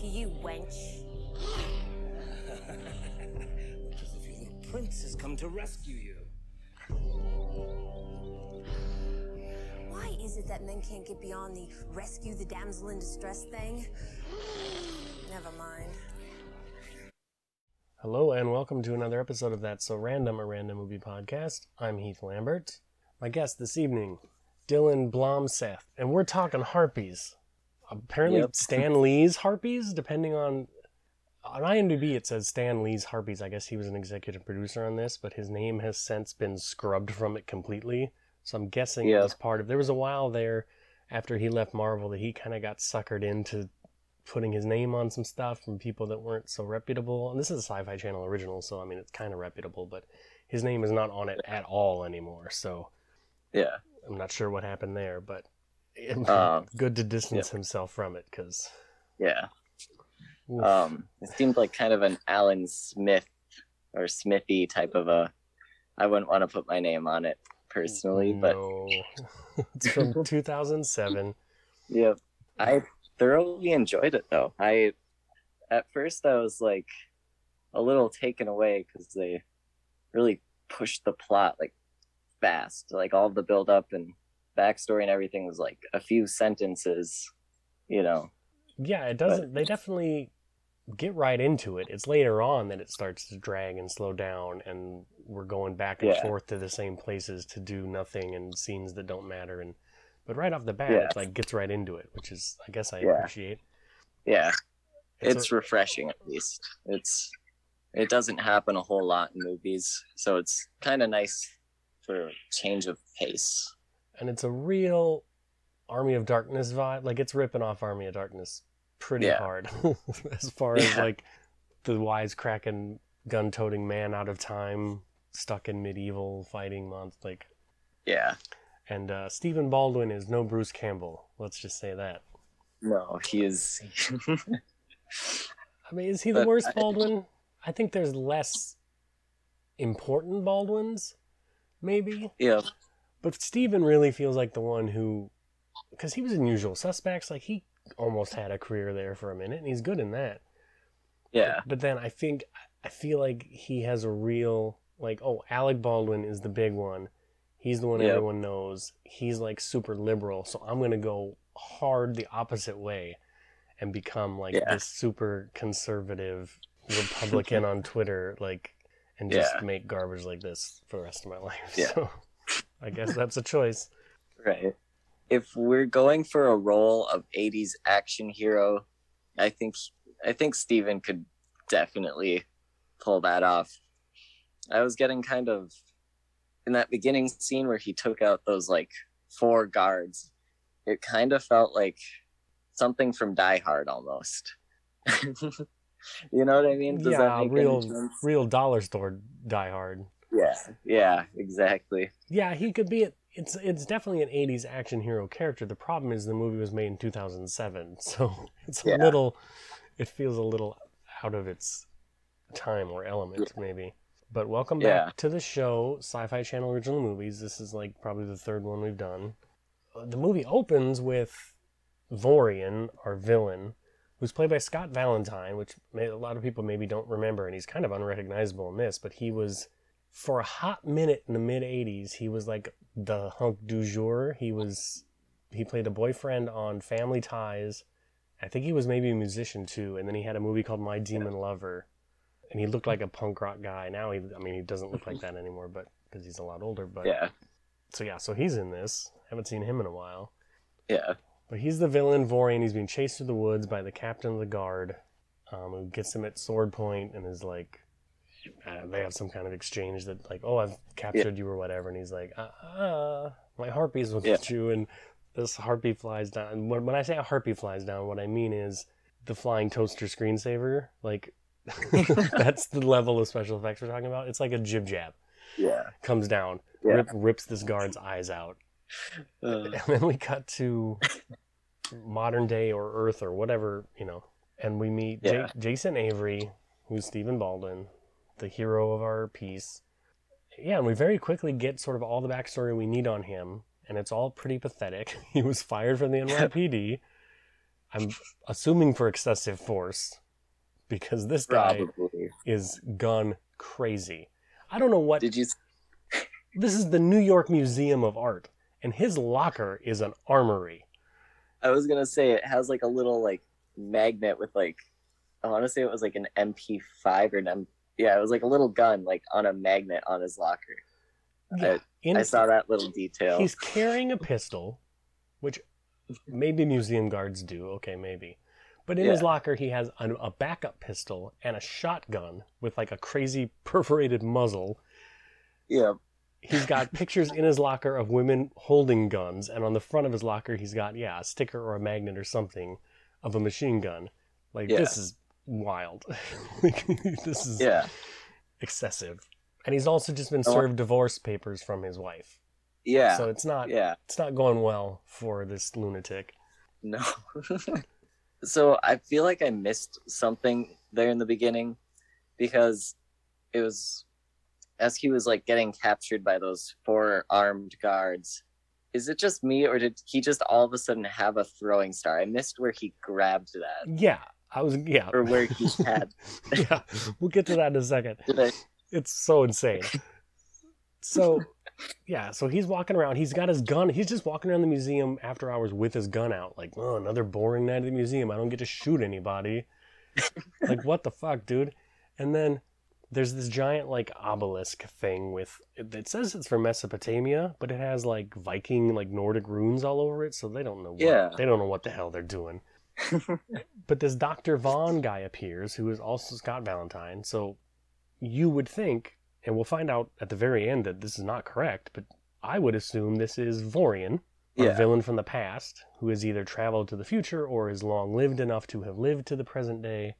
to you, wench. because if your little prince has come to rescue you. Why is it that men can't get beyond the rescue the damsel in distress thing? Never mind. Hello and welcome to another episode of That So Random, a random movie podcast. I'm Heath Lambert. My guest this evening, Dylan Blomseth, and we're talking harpies. Apparently, Yep. Stan Lee's harpies, depending on on IMDb, it says Stan Lee's harpies. I guess he was an executive producer on this, but his name has since been scrubbed from it completely. So I'm guessing yeah. it was part of. There was a while there after he left Marvel that he kind of got suckered into putting his name on some stuff from people that weren't so reputable. And this is a Sci-Fi Channel original, so I mean it's kind of reputable, but his name is not on it at all anymore. So Yeah. I'm not sure what happened there, but Um, good to distance himself from it because Yeah. Um, it seemed like kind of an Alan Smith or Smithee type of a. I wouldn't want to put my name on it personally, but it's from 2007. Yep. I thoroughly enjoyed it though. I at first I was like a little taken away because they really pushed the plot like fast. Like all the build up and backstory and everything was like a few sentences, you know. Yeah, it doesn't. They definitely get right into it. It's later on that it starts to drag and slow down, and we're going back and Yeah. forth to the same places to do nothing and scenes that don't matter. And but right off the bat, Yeah. it like gets right into it, which is I guess I Yeah. appreciate. Yeah. It's It's, a- refreshing at least. It's it doesn't happen a whole lot in movies, so it's kind of nice for change of pace. And it's a real Army of Darkness vibe. Like it's ripping off Army of Darkness pretty Yeah. hard, as far as like the wisecracking, gun-toting man out of time, stuck in medieval fighting month. Like, Yeah. and uh, Stephen Baldwin is no Bruce Campbell. Let's just say that. No, he is I mean, is he the But worst I- Baldwin? I think there's less important Baldwins, maybe. yeah. But Stephen really feels like the one who, because he was in Usual Suspects, like he almost had a career there for a minute, and he's good in that. Yeah. But then I think I feel like he has a real like, oh, Alec Baldwin is the big one. He's the one Yep. everyone knows. He's like super liberal, so I'm gonna go hard the opposite way, and become like Yeah. this super conservative Republican on Twitter, like, and just Yeah. make garbage like this for the rest of my life. Yeah. So I guess that's a choice. Right. If we're going for a role of 80s action hero, I think I think Stephen could definitely pull that off. I was getting kind of in that beginning scene where he took out those like four guards. It kind of felt like something from Die Hard almost. you know what I mean? Does yeah, real real dollar store Die Hard. Yeah, yeah, exactly. Yeah, he could be. A, it's it's definitely an '80s action hero character. The problem is the movie was made in 2007, so it's a Yeah. little. It feels a little out of its time or element, maybe. But welcome back Yeah. to the show, Sci-Fi Channel original movies. This is like probably the third one we've done. The movie opens with Vorian, our villain, who's played by Scott Valentine, which a lot of people maybe don't remember, and he's kind of unrecognizable in this. But he was, for a hot minute in the mid '80s, he was like the hunk du jour. He was, he played a boyfriend on Family Ties. I think he was maybe a musician too, and then he had a movie called My Demon Lover, and he looked like a punk rock guy. Now he, I mean, he doesn't look like that anymore, but because he's a lot older. But Yeah, so yeah, so he's in this. Haven't seen him in a while. yeah, But he's the villain, Vorian. He's being chased through the woods by the captain of the guard, um, who gets him at sword point and is like, uh, they have some kind of exchange that like, oh, I've captured you or whatever, and he's like, uh, uh my harpies will get you, and this harpy flies down. And when, when I say a harpy flies down, what I mean is the flying toaster screensaver. Like, that's the level of special effects we're talking about. It's like a jib jab yeah. comes down, Yeah. rip, rips this guard's eyes out. Uh, and then we cut to modern day or Earth or whatever, you know, and we meet Yeah. Jason Avery, who's Stephen Baldwin, the hero of our piece. Yeah, and we very quickly get sort of all the backstory we need on him, and it's all pretty pathetic. He was fired from the NYPD. I'm assuming for excessive force because this guy Probably. is gone crazy. I don't know what Did you? this is the New York Museum of Art and his locker is an armory. I was gonna say it has like a little like magnet with like I want to say it was like an MP5 or an. Yeah, it was like a little gun like on a magnet on his locker. Yeah, in- I saw that little detail. He's carrying a pistol, which maybe museum guards do. Okay, maybe. But in his locker, he has a, a backup pistol and a shotgun with like a crazy perforated muzzle. Yeah, He's got pictures in his locker of women holding guns, and on the front of his locker, he's got yeah a sticker or a magnet or something of a machine gun. Like Yeah. this is wild. like, this is yeah, excessive. And he's also just been served divorce papers from his wife. yeah, So it's not yeah. it's not going well for this lunatic. No. so I feel like I missed something there in the beginning because it was as he was like getting captured by those four armed guards. Is it just me or did he just all of a sudden have a throwing star? I missed where he grabbed that Yeah, I was yeah. or where he had. yeah, we'll get to that in a second. It's so insane. So, yeah, so he's walking around. He's got his gun. He's just walking around the museum after hours with his gun out. Like, oh, another boring night at the museum. I don't get to shoot anybody. like, what the fuck, dude? And then there's this giant, like, obelisk thing with. It, it says it's from Mesopotamia, but it has, like, Viking, like, Nordic runes all over it. So they don't know what, Yeah. They don't know what the hell they're doing. But this Dr. Vaughn guy appears, who is also Scott Valentine. So you would think, and we'll find out at the very end that this is not correct, but I would assume this is Vorian, a Yeah. villain from the past, who has either traveled to the future or is long lived enough to have lived to the present day.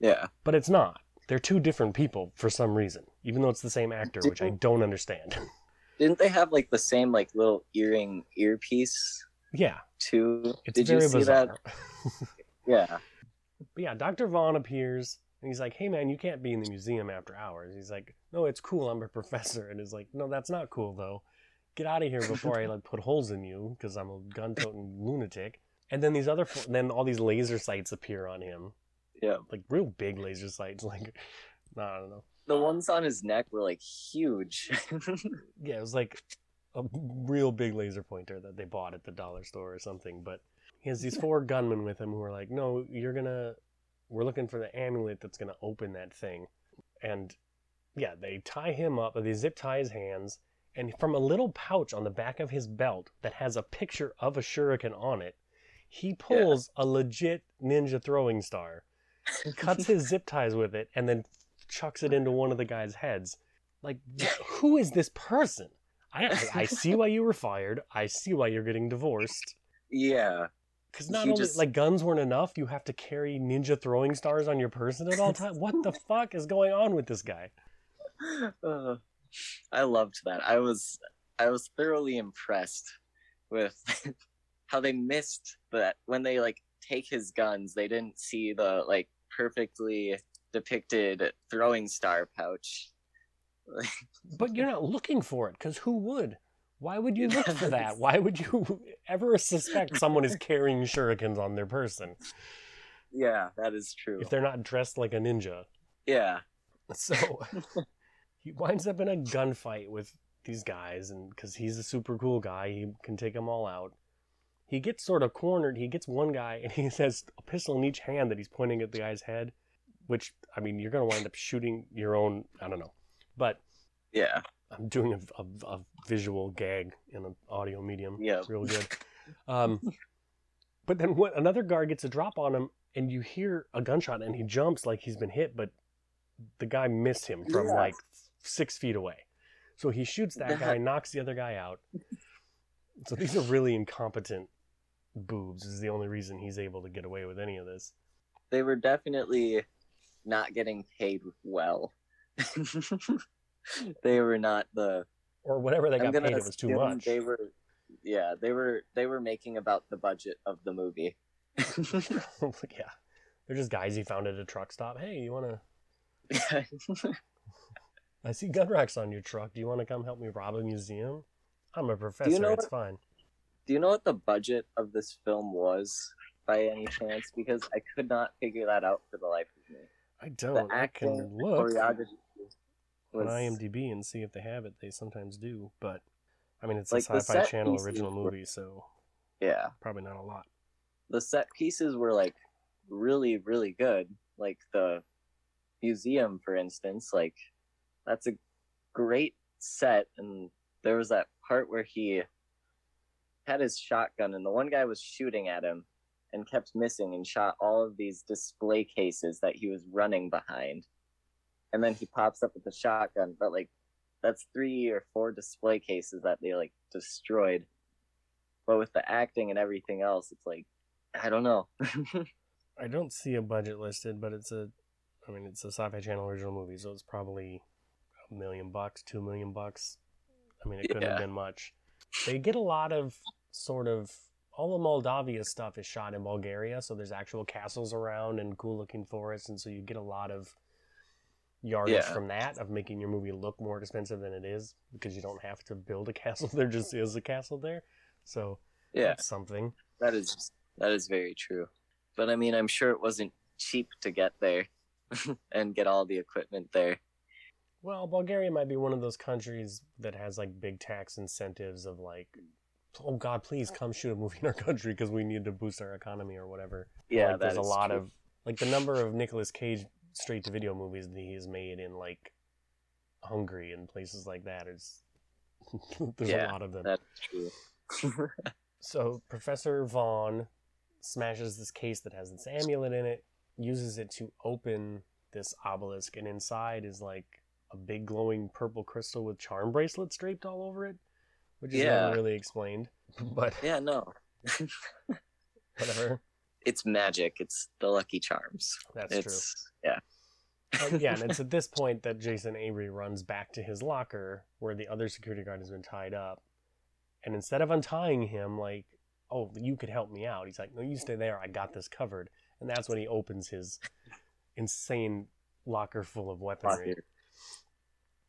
Yeah. But it's not. They're two different people for some reason, even though it's the same actor, which I don't understand. Didn't they have like the same like little earring earpiece yeah, too? it's Did very you see bizarre. that? Yeah. But yeah, Dr. Vaughn appears and he's like, hey man, you can't be in the museum after hours. He's like, no, it's cool. I'm a professor. And he's like, no, that's not cool though. Get out of here before I like put holes in you because I'm a gun toting lunatic. And then these other, then all these laser sights appear on him, Yeah. like real big laser sights. Like, I don't know. The ones on his neck were like huge. Yeah, it was like a real big laser pointer that they bought at the dollar store or something. But he has these four gunmen with him who are like, no, you're gonna, we're looking for the amulet that's gonna open that thing. And yeah, they tie him up, they zip tie his hands, and from a little pouch on the back of his belt that has a picture of a shuriken on it, he pulls a legit ninja throwing star, cuts his zip ties with it, and then chucks it into one of the guy's heads. Like, who is this person? I, I, I see why you were fired. I see why you're getting divorced. yeah. Because not He only just- like guns weren't enough, you have to carry ninja throwing stars on your person at all times. what the fuck is going on with this guy? Uh, I loved that. I was I was thoroughly impressed with how they missed that when they like take his guns, they didn't see the like perfectly depicted throwing star pouch. But you're not looking for it because who would? Why would you look for that? Why would you ever suspect someone is carrying shurikens on their person Yeah, that is true. if they're not dressed like a ninja? Yeah. So he winds up in a gunfight with these guys, and because he's a super cool guy, he can take them all out. He gets sort of cornered. He gets one guy, and he has a pistol in each hand that he's pointing at the guy's head. Which I mean, you're gonna wind up shooting your own. I don't know, but Yeah. I'm doing a, a, a visual gag in an audio medium. Yeah. real good. Um, but then what, another guard gets a drop on him, and you hear a gunshot, and he jumps like he's been hit, but the guy missed him from Yeah. like six feet away. So he shoots that guy, knocks the other guy out. So these are really incompetent boobs. Is the only reason he's able to get away with any of this. They were definitely not getting paid well. they were not the Or whatever they got paid, it was too much. They were, yeah, they were they were making about the budget of the movie. yeah, they're just guys he found at a truck stop. Hey, you want to? I see gun racks on your truck. Do you want to come help me rob a museum? I'm a professor. know it's what- fine. Do you know what the budget of this film was? by any chance? Because I could not figure that out for the life of me. I don't. I acting, can look Choreography on IMDb and see if they have it. They sometimes do, but I mean, it's Like, a Sci-Fi Channel original were- movie, so yeah. probably not a lot. The set pieces were like really, really good. Like the museum, for instance, like that's a great set. And there was that part where he had his shotgun, and the one guy was shooting at him and kept missing and shot all of these display cases that he was running behind. And then he pops up with the shotgun, but like that's three or four display cases that they like destroyed. But with the acting and everything else, it's like I don't know. I don't see a budget listed, but it's a, I mean, it's a Sci-Fi Channel original movie, so it's probably a million bucks, two million bucks. I mean, it couldn't have been much. They get a lot of sort of all the Moldavia stuff is shot in Bulgaria, so there's actual castles around and cool-looking forests, and so you get a lot of yardage Yeah. from that of making your movie look more expensive than it is because you don't have to build a castle. There just is a castle there, so yeah, something. that is that is very true. But I mean, I'm sure it wasn't cheap to get there and get all the equipment there. Well, Bulgaria might be one of those countries that has like big tax incentives of like, oh God, please come shoot a movie in our country because we need to boost our economy or whatever. Yeah, like, there's a lot true. of like the number of Nicolas Cage straight to video movies that he has made in like Hungary and places like that is there's a lot of them. That's true. So Professor Vaughn smashes this case that has this amulet in it, uses it to open this obelisk, and inside is like a big glowing purple crystal with charm bracelets draped all over it, which is Yeah. never really explained. But yeah, no, whatever, it's magic. It's the Lucky Charms. that's true. yeah, Uh, yeah, and it's at this point that Jason Avery runs back to his locker where the other security guard has been tied up. And instead of untying him, like, oh, you could help me out, he's like, no, you stay there. I got this covered. And that's when he opens his insane locker full of weaponry.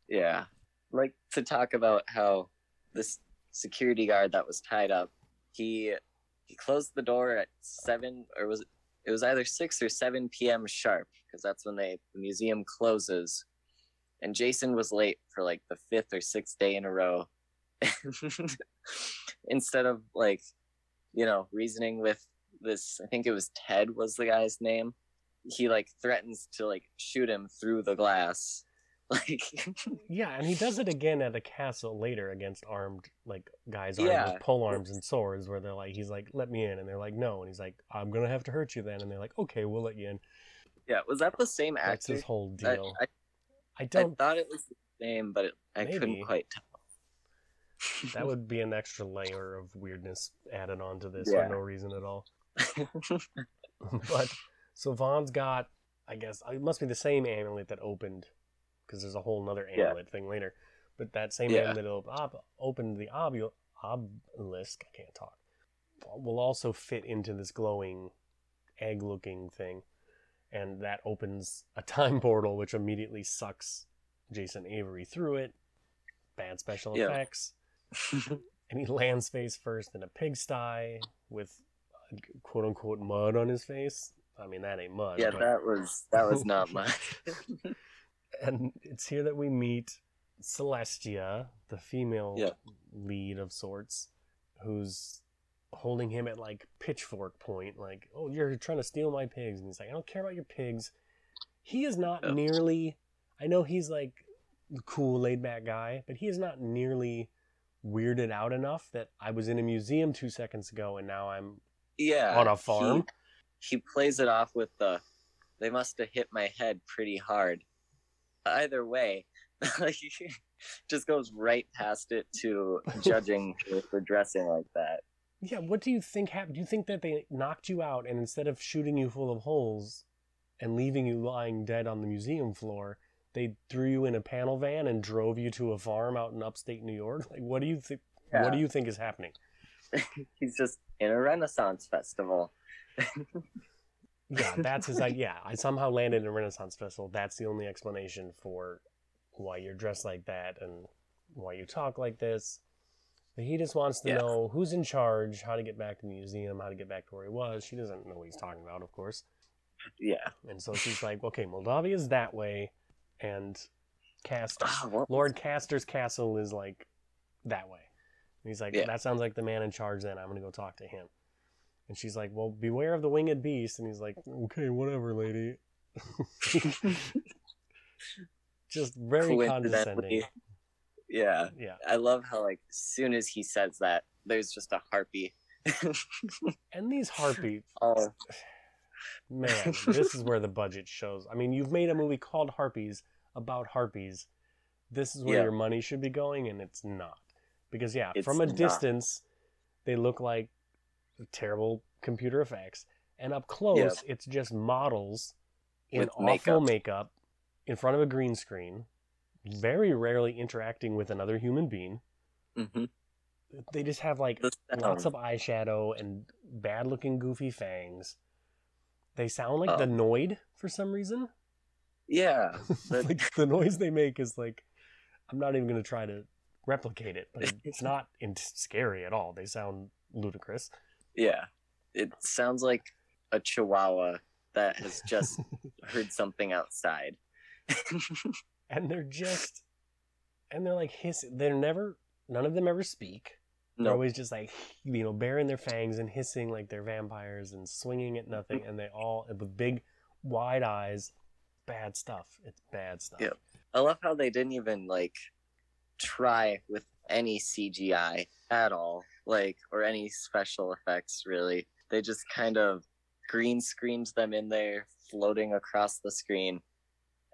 Yeah. Like to talk about how this security guard that was tied up, he he closed the door at seven or was it? It was either six or seven p.m. sharp because that's when they the museum closes. And Jason was late for like the fifth or sixth day in a row. Instead of like, you know, reasoning with this, I think it was Ted was the guy's name. He like threatens to like shoot him through the glass. Like, Yeah, and he does it again at a castle later against armed like guys armed Yeah. with pole arms and swords, where they're like, he's like, let me in, and they're like, no, and he's like, I'm gonna have to hurt you then, and they're like, okay, we'll let you in. yeah, was that the same That's his whole deal. I, I I don't. thought it was the same, but it, I Maybe. couldn't quite tell. that would be an extra layer of weirdness added onto this Yeah. for no reason at all. but so Vaughn's got, I guess, uh, it must be the same amulet that opened, because there's a whole nother Yeah. amulet thing later. But that same Yeah. amulet that op- op- opened the obu- obelisk, I can't talk, will also fit into this glowing egg looking thing. And that opens a time portal, which immediately sucks Jason Avery through it. Bad special Yeah. effects and he lands face first in a pigsty with quote unquote mud on his face. I mean, that ain't mud. yeah, but- that was that was not much. And it's here that we meet Celestia, the female Yeah. lead of sorts, who's holding him at like pitchfork point, like, oh, you're trying to steal my pigs. And he's like, I don't care about your pigs. He is not Yeah. nearly, I know he's like the cool, laid back guy, but he is not nearly weirded out enough that I was in a museum two seconds ago and now I'm yeah, on a farm. He, he plays it off with the. They must have hit my head pretty hard. Either way, like just goes right past it to judging for dressing like that. Yeah, what do you think happened? Do you think that they knocked you out and instead of shooting you full of holes and leaving you lying dead on the museum floor, they threw you in a panel van and drove you to a farm out in upstate New York? Like, what do you think? What do you think is happening? He's just in a Renaissance festival. Yeah, that's his. like, yeah, I somehow landed in a Renaissance festival. That's the only explanation for why you're dressed like that and why you talk like this. But he just wants to Yeah. know who's in charge, how to get back to the museum, how to get back to where he was. She doesn't know what he's talking about, of course. Yeah. And so she's like, okay, Moldavia is that way, and Castor, Ah, Lord Castor's castle is like that way. And he's like, Yeah. that sounds like the man in charge then. I'm going to go talk to him. And she's like, well, beware of the winged beast. And he's like, okay, whatever, lady. Just very condescending. Yeah. Yeah. I love how like as soon as he says that, there's just a harpy. And these harpies, Oh man, this is where the budget shows. I mean, you've made a movie called Harpies about harpies. This is where Yeah. your money should be going, and it's not. Because, yeah, It's from a not. distance, they look like terrible computer effects. And up close, it's just models in With awful makeup. makeup in front of a green screen, very rarely interacting with another human being. hmm They just have like lots of eyeshadow and bad looking goofy fangs. They sound like Oh. the Noid for some reason. Yeah. The- like the noise they make is like I'm not even going to try to replicate it, but it's not in- scary at all. They sound ludicrous. Yeah. It sounds like a chihuahua that has just heard something outside. And they're just and they're like hissing. they're never none of them ever speak. They're always just like you know baring their fangs and hissing like they're vampires and swinging at nothing and they all with big wide eyes bad stuff. It's bad stuff. Yep. I love how they didn't even like try with any CGI at all, like or any special effects really. They just kind of green screened them in there, floating across the screen,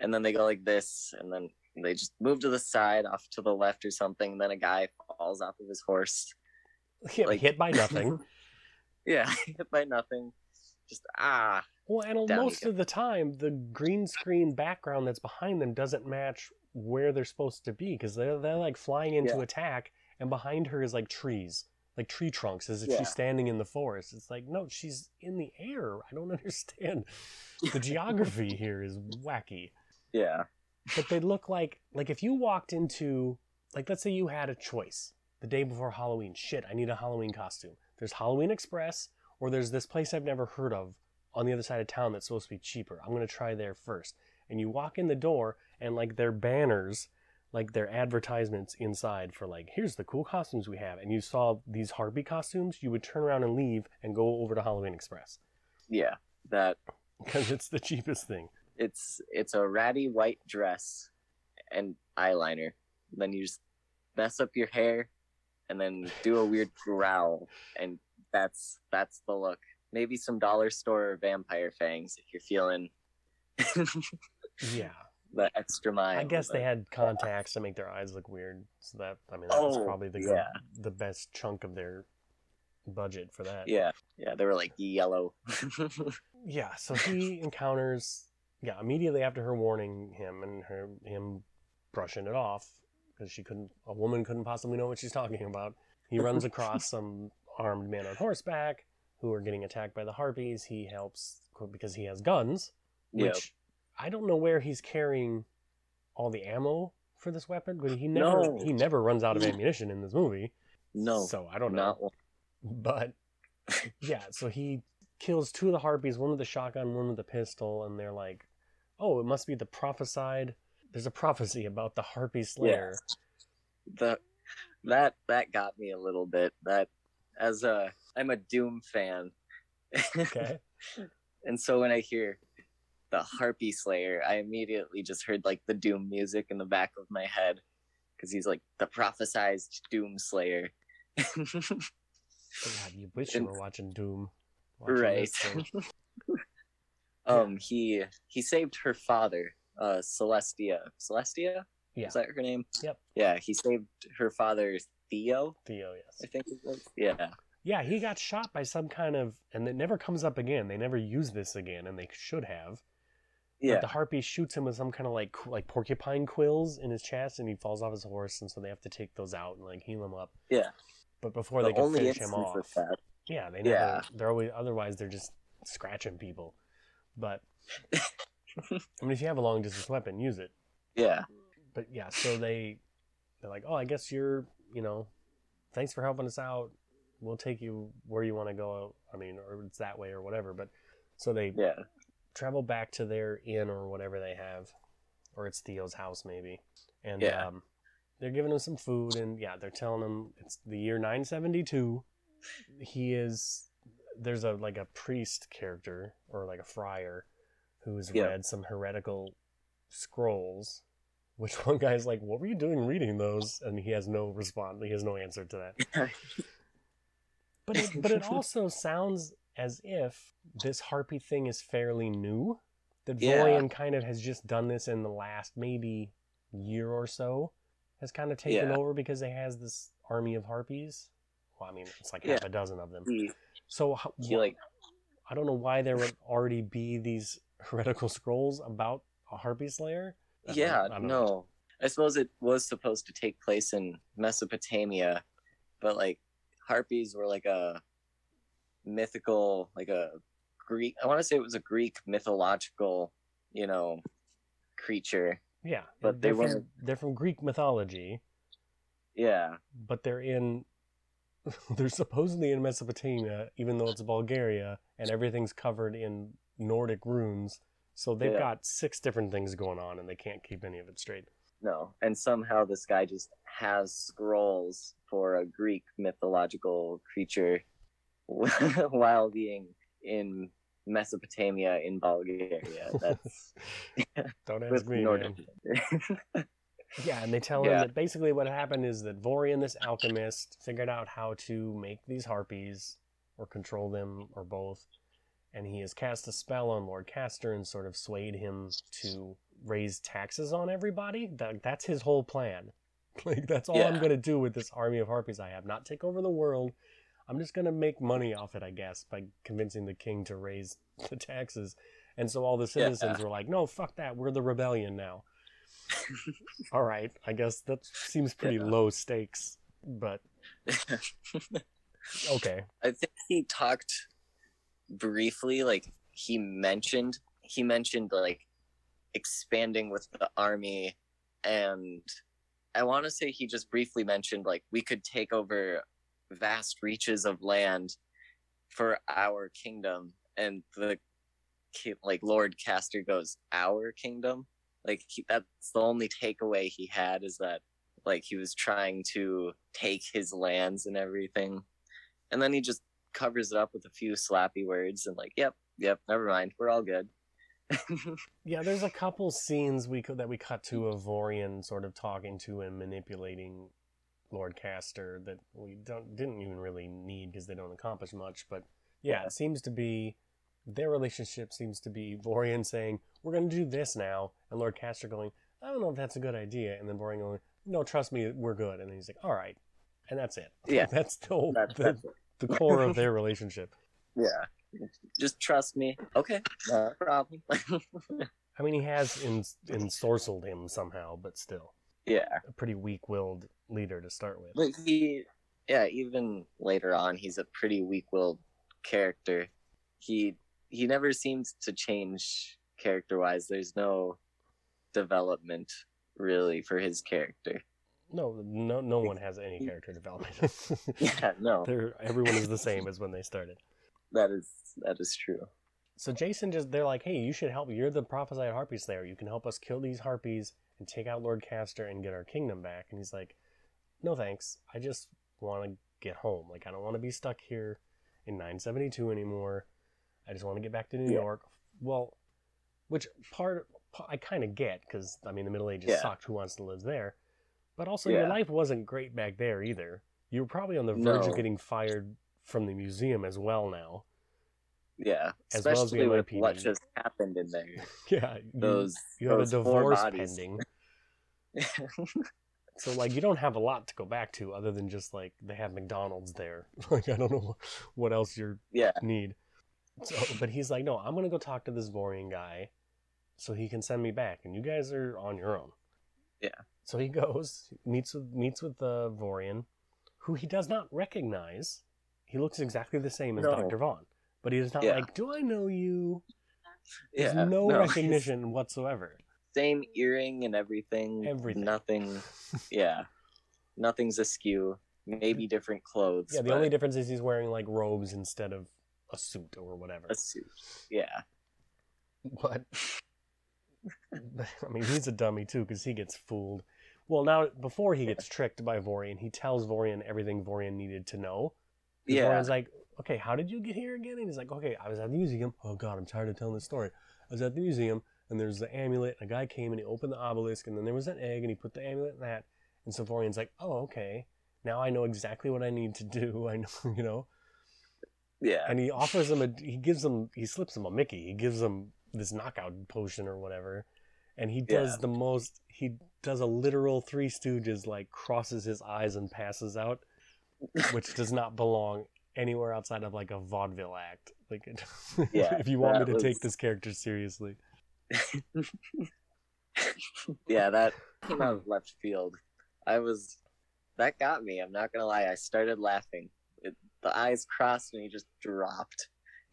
and then they go like this, and then they just move to the side, off to the left or something. Then a guy falls off of his horse. Yeah, Like- hit by nothing. Yeah, hit by nothing. Just ah, Well, and most of the time, the green screen background that's behind them doesn't match where they're supposed to be because they're, they're like flying into Yeah. attack, and behind her is like trees, like tree trunks, as if Yeah. she's standing in the forest. It's like, no, she's in the air. I don't understand. The geography here is wacky. yeah, But they look like, like if you walked into, like, let's say you had a choice the day before Halloween. Shit, I need a Halloween costume. There's Halloween Express, or there's this place I've never heard of on the other side of town that's supposed to be cheaper. I'm going to try there first. And you walk in the door, and like their banners, like their advertisements inside for like, here's the cool costumes we have. And you saw these Harpy costumes, you would turn around and leave and go over to Halloween Express yeah. That because it's the cheapest thing. it's it's a ratty white dress and eyeliner. Then you just mess up your hair and then do a weird growl and that's that's the look. Maybe some dollar store vampire fangs if you're feeling Yeah. The extra mile. I guess they had contacts to make their eyes look weird. So that I mean that was Oh, probably the yeah. the best chunk of their budget for that. Yeah. Yeah, they were like yellow. Yeah, so he encounters yeah, immediately after her warning him and her him brushing it off because she couldn't a woman couldn't possibly know what she's talking about. He runs across some armed men on horseback who are getting attacked by the harpies. He helps because he has guns, which. I don't know where he's carrying all the ammo for this weapon, but he never No. he never runs out of ammunition in this movie. no. So I don't know. But yeah, so he kills two of the harpies, one with the shotgun, one with the pistol, and they're like, "Oh, it must be the prophesied." There's a prophecy about the harpy slayer. the that that got me a little bit. That as a I'm a Doom fan. Okay. And so when I hear the Harpy Slayer, I immediately just heard like the Doom music in the back of my head because he's like the prophesized Doom Slayer. God, you wish you were watching Doom. watching right. um, he he saved her father, uh, Celestia. Celestia, Yeah. is that her name? Yep. Yeah, he saved her father, Theo. Theo, yes. I think it was. Yeah. Yeah, he got shot by some kind of, and it never comes up again. They never use this again, and they should have. But Yeah. the harpy shoots him with some kind of like like porcupine quills in his chest, and he falls off his horse, and so they have to take those out and like heal him up. Yeah. But before the they can finish him off, yeah, they never. Yeah. They're always otherwise they're just scratching people. But I mean, if you have a long distance weapon, use it. Yeah. But yeah, so they they're like, oh, I guess you're you know thanks for helping us out. We'll take you where you want to go. I mean, or it's that way or whatever. But so they Yeah. Travel back to their inn or whatever they have, or it's Theo's house maybe, and Yeah. um, they're giving him some food, and yeah, they're telling him it's the year 972. He is there's a like a priest character or like a friar who's Yeah. read some heretical scrolls. Which one guy's like, "What were you doing reading those?" And he has no response. He has no answer to that. But it, but it also sounds as if this harpy thing is fairly new. That Yeah. Vorian kind of has just done this in the last maybe year or so. Has kind of taken Yeah. over because it has this army of harpies. Well, I mean, it's like Yeah. half a dozen of them. he, So how, like I don't know why there would already be these heretical scrolls about a harpy slayer. I yeah I don't no know. i suppose it was supposed to take place in mesopotamia but like harpies were like a mythical like a greek i want to say it was a greek mythological you know creature Yeah, But they're they from, weren't- they're from Greek mythology. yeah but they're in they're supposedly in Mesopotamia, even though it's Bulgaria, and everything's covered in Nordic runes. So they've Yeah. got six different things going on, and they can't keep any of it straight. no and somehow this guy just has scrolls for a greek mythological creature while being in mesopotamia in bulgaria that's Don't ask me. Yeah, and they tell Yeah. him that basically what happened is that Vorian, this alchemist, figured out how to make these harpies, or control them, or both. And he has cast a spell on Lord Castor and sort of swayed him to raise taxes on everybody. That, that's his whole plan. Like, that's all I'm going to do with this army of harpies I have. Not take over the world. I'm just going to make money off it, I guess, by convincing the king to raise the taxes. And so all the citizens were like, no, fuck that. We're the rebellion now. all right. I guess that seems pretty Yeah. low stakes, but okay. I think he talked briefly, like he mentioned he mentioned like expanding with the army and I want to say he just briefly mentioned like we could take over vast reaches of land for our kingdom and the like Lord Castor goes our kingdom? Like he, that's the only takeaway he had is that like he was trying to take his lands and everything. And then he just covers it up with a few slappy words and like yep yep never mind we're all good. Yeah, there's a couple scenes we could, that we cut to of Vorian sort of talking to him manipulating Lord Castor that we don't didn't even really need because they don't accomplish much. But yeah, it seems to be their relationship seems to be Vorian saying we're going to do this now, and Lord Castor going I don't know if that's a good idea, and then Vorian going No, trust me, we're good, and then he's like All right, and that's it. Yeah. that's the whole, that's, the, that's the core of their relationship. yeah just trust me okay no problem I mean, he has in, ensorcelled him somehow, but still. Yeah a pretty weak-willed leader to start with. but he yeah even later on he's a pretty weak-willed character he he never seems to change character wise there's no development really for his character No, no, no one has any character development. yeah no They're, everyone is the same as when they started. that is that is true So Jason just, they're like, hey, you should help. You're the prophesied harpy slayer. You can help us kill these harpies and take out Lord Castor and get our kingdom back. And he's like, no thanks. I just want to get home. Like, I don't want to be stuck here in 972 anymore. I just want to get back to New Yeah. York. Well, which part I kind of get because, I mean, the Middle Ages Yeah. sucked. Who wants to live there? But also, your life wasn't great back there either. You were probably on the verge No. of getting fired from the museum as well now. Yeah As well as the especially with what just happened in there Yeah, you, those you have a those four divorce pending. So like you don't have a lot to go back to other than just like they have McDonald's there. Like I don't know what else you yeah need. So but he's like, no, I'm gonna go talk to this Vorian guy so he can send me back and you guys are on your own. Yeah. So he goes, meets with meets with the Vorian, who he does not recognize. He looks exactly the same as No. Dr. Vaughn. But he is not Yeah. like, Do I know you? There's yeah no, no. recognition whatsoever. same earring and everything Everything. nothing yeah nothing's askew maybe different clothes. Yeah, the only difference is he's wearing like robes instead of a suit or whatever. a suit. Yeah, But I mean, he's a dummy too because he gets fooled. Well, now before he gets tricked by Vorian, he tells Vorian everything Vorian needed to know. yeah, Vorian's like, "Okay, how did you get here again?" And he's like, "Okay, I was at the museum. Oh God, I'm tired of telling this story. I was at the museum, and there's the amulet. And a guy came and he opened the obelisk, and then there was an egg, and he put the amulet in that. And so Vorian's like, "Oh, okay. Now I know exactly what I need to do. I know, you know." yeah, and he offers him a he gives him he slips him a mickey he gives him this knockout potion or whatever and he does Yeah. the most he does a literal three stooges like crosses his eyes and passes out which does not belong anywhere outside of like a vaudeville act like it, Yeah, if you want me to was- take this character seriously yeah. That came out of left field. I was that got me. I'm not gonna lie. I started laughing. It, the eyes crossed and he just dropped,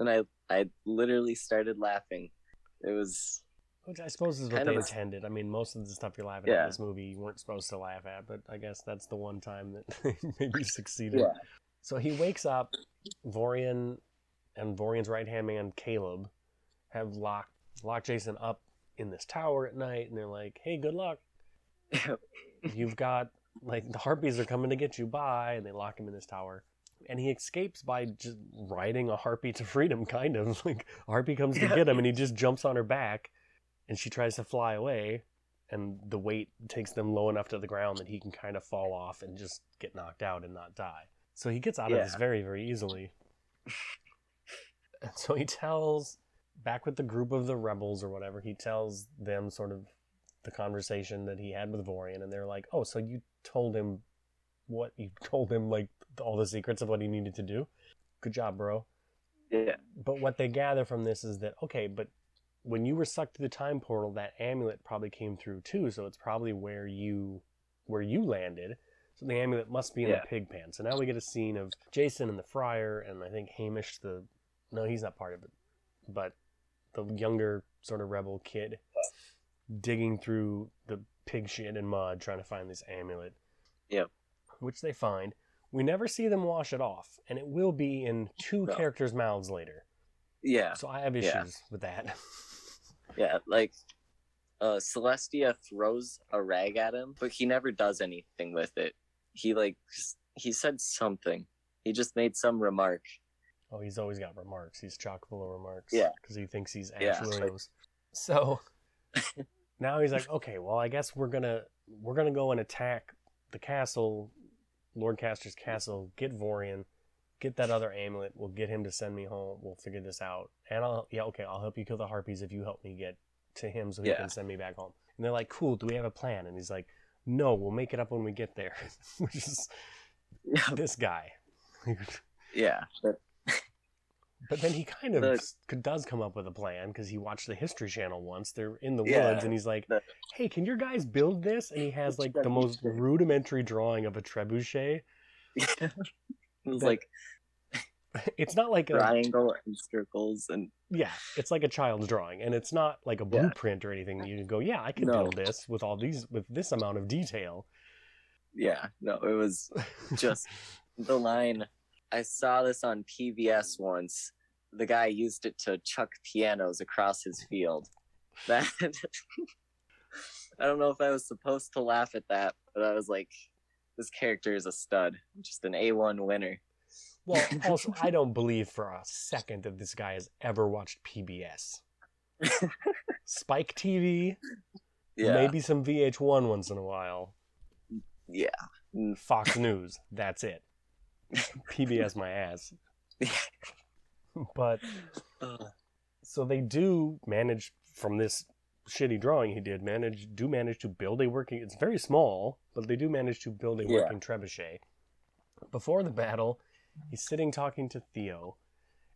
and I I literally started laughing. It was which i suppose is what they intended i mean most of the stuff you're laughing at in this movie you weren't supposed to laugh at but i guess that's the one time that maybe succeeded Yeah. So he wakes up. Vorian and Vorian's right hand man Caleb have locked locked Jason up in this tower at night, and they're like, "Hey, good luck. You've got like the harpies are coming to get you. Bye." And they lock him in this tower, and he escapes by just riding a harpy to freedom. Kind of like harpy comes to get him, and he just jumps on her back, and she tries to fly away. And the weight takes them low enough to the ground that he can kind of fall off and just get knocked out and not die. So he gets out of this very, very easily. And so he tells, back with the group of the rebels or whatever, he tells them sort of the conversation that he had with Vorian, and they're like, "Oh, so you told him what you told him, like all the secrets of what he needed to do? Good job, bro." yeah But what they gather from this is that okay, but when you were sucked to the time portal, that amulet probably came through too, so it's probably where you where you landed. So the amulet must be in Yeah. the pig pen. So now we get a scene of Jason and the friar, and I think Hamish the no, he's not part of it, but the younger sort of rebel kid digging through the pig shit and mud trying to find this amulet. Yep. Which they find. We never see them wash it off, and it will be in two No. characters' mouths later. yeah So I have issues Yeah. with that. yeah. Like uh, Celestia throws a rag at him, but he never does anything with it. He like he said something. He just made some remark. oh, he's always got remarks. He's chock full of remarks. Yeah. Because he thinks he's Ash Yeah. Williams. So now he's like, okay, well, I guess we're gonna we're gonna go and attack the castle, Lord Castor's castle. Get Vorian, get that other amulet. We'll get him to send me home. We'll figure this out. And I'll yeah, okay, I'll help you kill the harpies if you help me get to him so he Yeah. can send me back home. And they're like, cool. Do we have a plan? And he's like, no, we'll make it up when we get there. Which is this guy. yeah, but But then he kind of The- does come up with a plan because he watched the History Channel once. They're in the Yeah, woods, and he's like, "Hey, can your guys build this?" And he has like the most rudimentary drawing of a trebuchet. it was That- like It's not like a triangle and circles and yeah, it's like a child's drawing, and it's not like a Yeah. blueprint or anything. You can go, "Yeah, I can No. build this with all these with this amount of detail." yeah. No, it was just the line. I saw this on PBS once. The guy used it to chuck pianos across his field. That I don't know if I was supposed to laugh at that, but I was like, this character is a stud, just an A1 winner. well, also, I don't believe for a second that this guy has ever watched PBS, Spike TV, Yeah, maybe some VH1 once in a while. yeah, Fox News. That's it. PBS my ass. but uh. so they do manage from this shitty drawing he did manage do manage to build a working it's very small but they do manage to build a Yeah. working trebuchet before the battle he's sitting talking to theo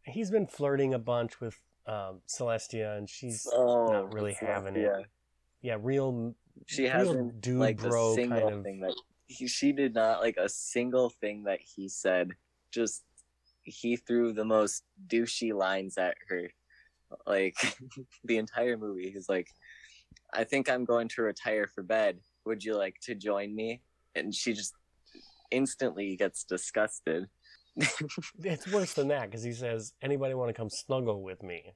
and he's been flirting a bunch with um, celestia and she's oh, not really having it. yeah. yeah real She real hasn't dude like bro a single kind of thing that he, she did not like a single thing that he said. Just he threw the most douchey lines at her, like the entire movie. He's like, "I think I'm going to retire for bed. Would you like to join me?" and she just instantly gets disgusted. It's worse than that because he says, "Anybody want to come snuggle with me?"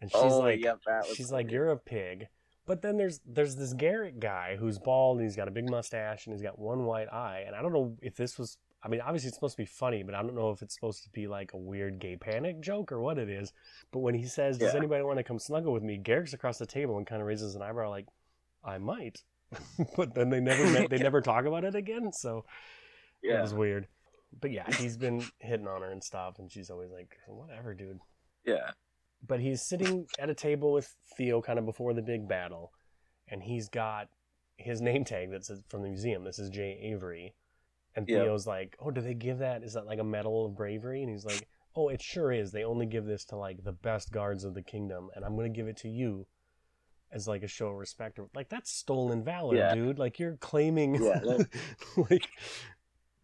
And she's oh, like, yep, she's like, "You're a pig." But then there's there's this Garrett guy who's bald and he's got a big mustache and he's got one white eye. And I don't know if this was. I mean, obviously it's supposed to be funny, but I don't know if it's supposed to be like a weird gay panic joke or what it is. But when he says, "Does Yeah. anybody want to come snuggle with me?" Garrick's across the table and kind of raises an eyebrow, like, "I might." but then they never met, they never talk about it again. So yeah, it was weird. But yeah, he's been hitting on her and stuff, and she's always like, "Whatever, dude." yeah, but he's sitting at a table with Theo kind of before the big battle, and he's got his name tag that says from the museum. This is Jay Avery, and Yeah. Theo's like, "Oh, do they give that? Is that like a medal of bravery?" And he's like, "Oh, it sure is. They only give this to like the best guards of the kingdom, and I'm gonna give it to you." As like a show of respect, like that's stolen valor, Yeah. dude. Like you're claiming, Yeah, that- like,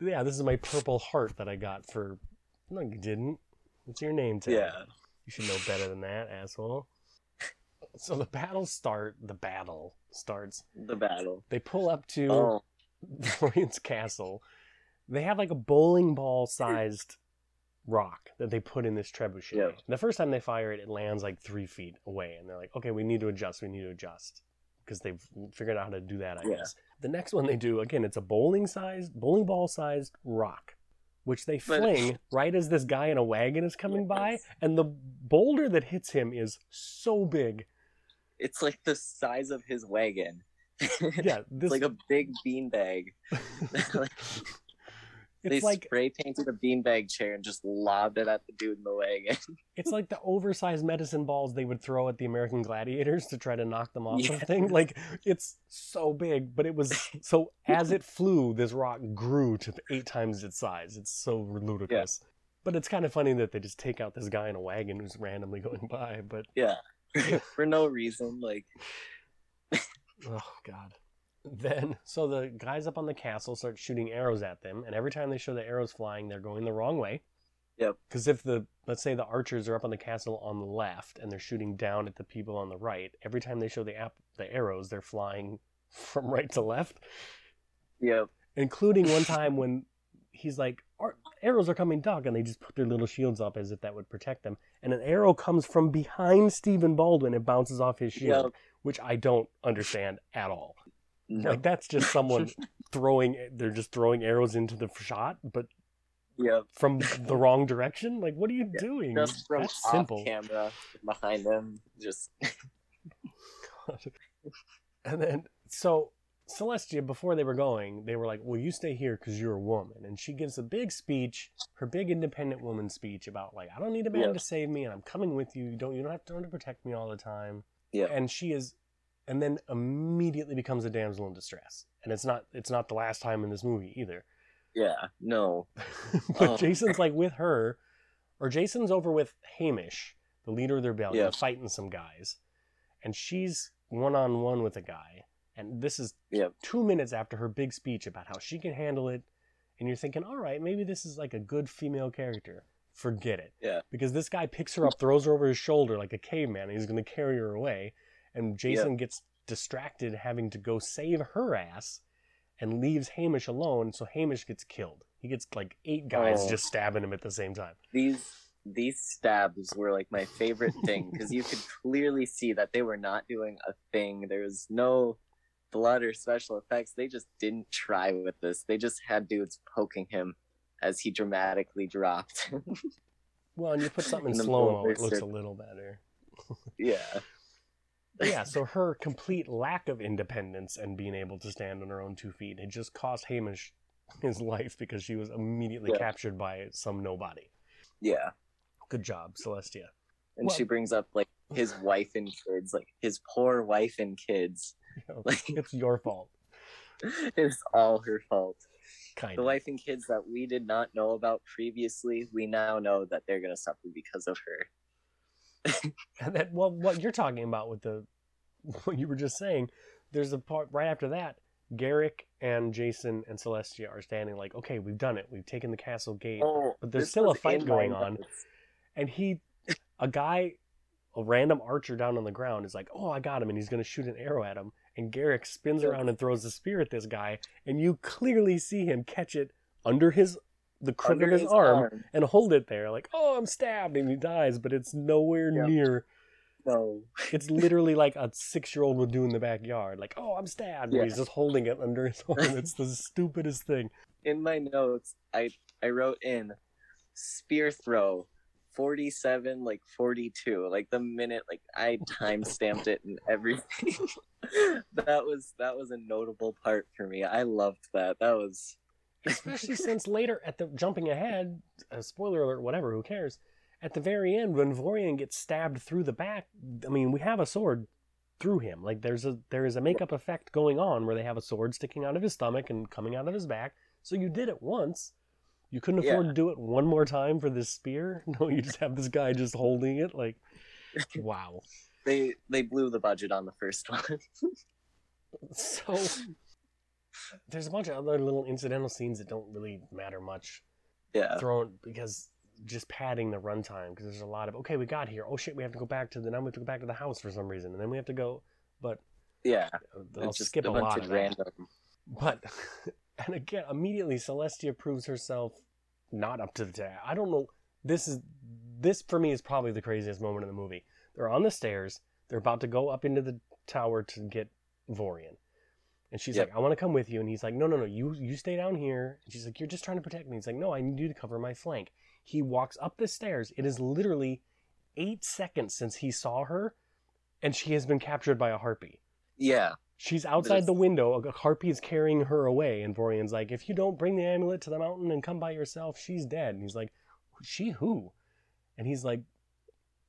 yeah, this is my purple heart that I got for. No, you didn't. What's your name tag. yeah, You should know better than that, asshole. So the battle start. The battle starts. the battle. They pull up to Oh, Vorian's castle. They have like a bowling ball sized rock that they put in this trebuchet. Yeah. The first time they fire it, it lands like three feet away, and they're like, "Okay, we need to adjust. We need to adjust." Because they've figured out how to do that, I Yeah. guess. The next one they do again, it's a bowling sized, bowling ball sized rock, which they fling right as this guy in a wagon is coming by, and the boulder that hits him is so big. it's like the size of his wagon. Yeah, it's this like a big beanbag. They like spray painted a beanbag chair and just lobbed it at the dude in the wagon. It's like the oversized medicine balls they would throw at the American gladiators to try to knock them off Yeah. of thing. Like it's so big, but it was so as it flew, this rock grew to eight times its size. It's so ludicrous. But it's kind of funny that they just take out this guy in a wagon who's randomly going by. But yeah, for no reason. Like, oh god. Then so the guys up on the castle start shooting arrows at them, and every time they show the arrows flying, they're going the wrong way. Yep. Because if the let's say the archers are up on the castle on the left and they're shooting down at the people on the right, every time they show the app the arrows, they're flying from right to left. yeah, Including one time when he's like, "Arrows are coming, duck," and they just put their little shields up as if that would protect them. And an arrow comes from behind Stephen Baldwin and bounces off his shield, Yep. which I don't understand at all. No, Like that's just someone throwing. They're just throwing arrows into the shot, but yeah, from the wrong direction. Like, what are you doing? just from that's off simple. camera behind them. Just And then, so Celestia, before they were going, they were like, "Well, you stay here because you're a woman." And she gives a big speech, her big independent woman speech about like, "I don't need a man Yeah. to save me, and I'm coming with you. You don't, you don't have to, don't have to protect me all the time." yeah, And she is, and then immediately becomes a damsel in distress. And it's not, it's not the last time in this movie either. yeah, no, but Oh. Jason's like with her, or Jason's over with Hamish, the leader of the rebellion, Yeah. fighting some guys, and she's one on one with a guy. And this is two minutes after her big speech about how she can handle it, and you're thinking, all right, maybe this is like a good female character. Forget it. Yeah. Because this guy picks her up, throws her over his shoulder like a caveman, and he's going to carry her away. And Jason gets distracted having to go save her ass and leaves Hamish alone, so Hamish gets killed. He gets like eight guys Oh. just stabbing him at the same time. these these stabs were like my favorite thing because you could clearly see that they were not doing a thing. There was no blood or special effects. They just didn't try with this. They just had dudes poking him as he dramatically dropped. Well, and you put something in slow mo, it looks a little better. yeah, yeah, so her complete lack of independence and being able to stand on her own two feet had just cost Hamish his life because she was immediately Yeah. captured by some nobody. yeah. Good job, Celestia. And Well- she brings up like his wife and kids, like his poor wife and kids. You know, Like it's your fault, it's all her fault. kind The of. wife and kids that we did not know about previously, we now know that they're gonna suffer because of her. Then, well, what you're talking about with the, what you were just saying, there's a part right after that. Garrick and Jason and Celestia are standing like, okay, we've done it. We've taken the castle gate. Oh, But there's still a fight going on. notes. and he a guy a random archer down on the ground is like oh i got him and he's going to shoot an arrow at him and Garrick spins around and throws the spear at this guy, and you clearly see him catch it under his the crook of his, his arm, arm. and hold it there, like, oh, I'm stabbed, and he dies, but it's nowhere Yeah. near. No. It's literally like a six year old would do in the backyard, like, oh, I'm stabbed, and he's just holding it under his arm. It's the stupidest thing. In my notes, I I wrote in spear throw 47 like 42 like the minute like i time stamped it and everything that was that was a notable part for me i loved that that was especially since later at the jumping ahead uh, spoiler alert whatever who cares? At the very end when Vorian gets stabbed through the back i mean we have a sword through him. Like there's a there is a makeup effect going on where they have a sword sticking out of his stomach and coming out of his back. So you did it once. You couldn't afford Yeah. to do it one more time for this spear. No you just have this guy just holding it like wow. They they blew the budget on the first one. So there's a bunch of other little incidental scenes that don't really matter much. Yeah. Thrown because just padding the runtime because there's a lot of okay we got here. Oh shit we have to go back to the now we have to go back to the house for some reason and then we have to go but yeah. I'll just skip a lot of of that. random but and again immediately Celestia proves herself not up to the task I don't know this is this for me is probably the craziest moment in the movie. They're on the stairs they're about to go up into the tower to get Vorian and she's Yep. like, I want to come with you. And he's like, No, no, no, you you stay down here. And she's like, You're just trying to protect me. He's like, No, I need you to cover my flank. He walks up the stairs. It is literally eight seconds since he saw her, and she has been captured by a harpy. yeah She's outside the window. A harpy is carrying her away, and Vorian's like, If you don't bring the amulet to the mountain and come by yourself, she's dead. And he's like, She who? And he's like,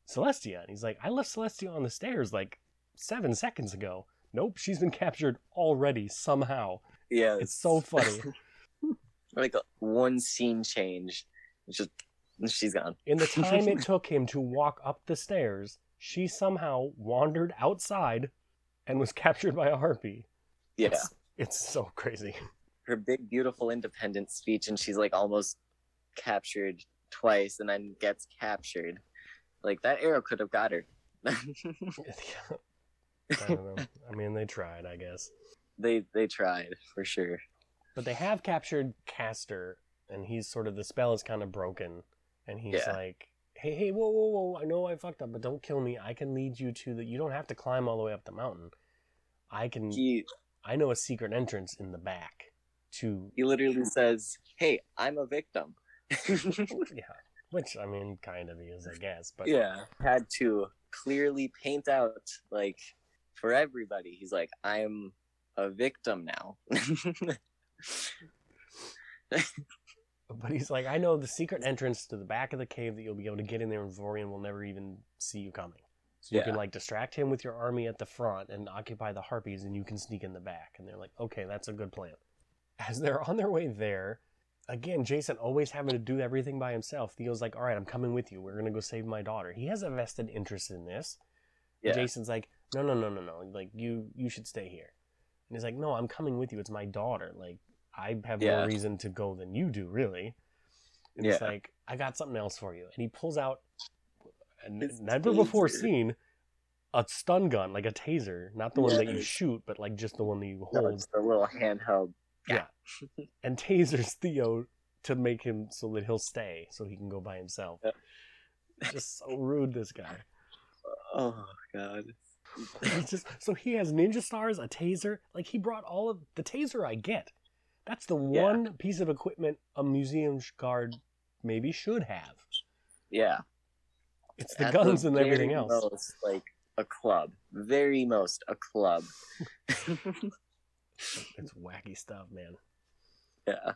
Celestia. And he's like, I left Celestia on the stairs like seven seconds ago. Nope, she's been captured already somehow. yeah It's so funny. like a, one scene change just she's gone In the time it took him to walk up the stairs, she somehow wandered outside and was captured by a harpy. yeah It's, it's so crazy. her big beautiful independent speech and she's like almost captured twice and then gets captured like that arrow could have got her I don't know. I mean, they tried, I guess. they they tried for sure But they have captured Castor, and he's sort of the spell is kind of broken, and he's Yeah. like, "Hey, hey, whoa, whoa, whoa! I know I fucked up, but don't kill me. I can lead you to the. You don't have to climb all the way up the mountain. I can. he I know a secret entrance in the back to. he literally says hey i'm a victim Yeah, which I mean, kind of is, I guess. But yeah had to clearly paint out like for everybody he's like i'm a victim now But he's like, I know the secret entrance to the back of the cave that you'll be able to get in there, and Vorian will never even see you coming. So you Yeah. can like distract him with your army at the front and occupy the harpies, and you can sneak in the back. And they're like, okay, that's a good plan. As they're on their way there, again, Jason always having to do everything by himself. Theo's like, all right, I'm coming with you. We're gonna go save my daughter. He has a vested interest in this. Yeah Jason's like, no, no, no, no, no. Like you, you should stay here. And he's like, no, I'm coming with you. It's my daughter. Like I have Yeah. more reason to go than you do, really. And he's Yeah. like, I got something else for you. And he pulls out never before seen a stun gun, like a taser, not the one that you shoot, but like just the one that you No, hold, it's the little handheld Yeah. and tasers Theo to make him so that he'll stay, so he can go by himself. Yeah. Just so rude, this guy. oh god just so he has ninja stars, a taser. Like he brought all of the taser I get. That's the Yeah. one piece of equipment a museum guard maybe should have. yeah It's the At guns and everything very else. most, like a club very most a club It's wacky stuff, man. yeah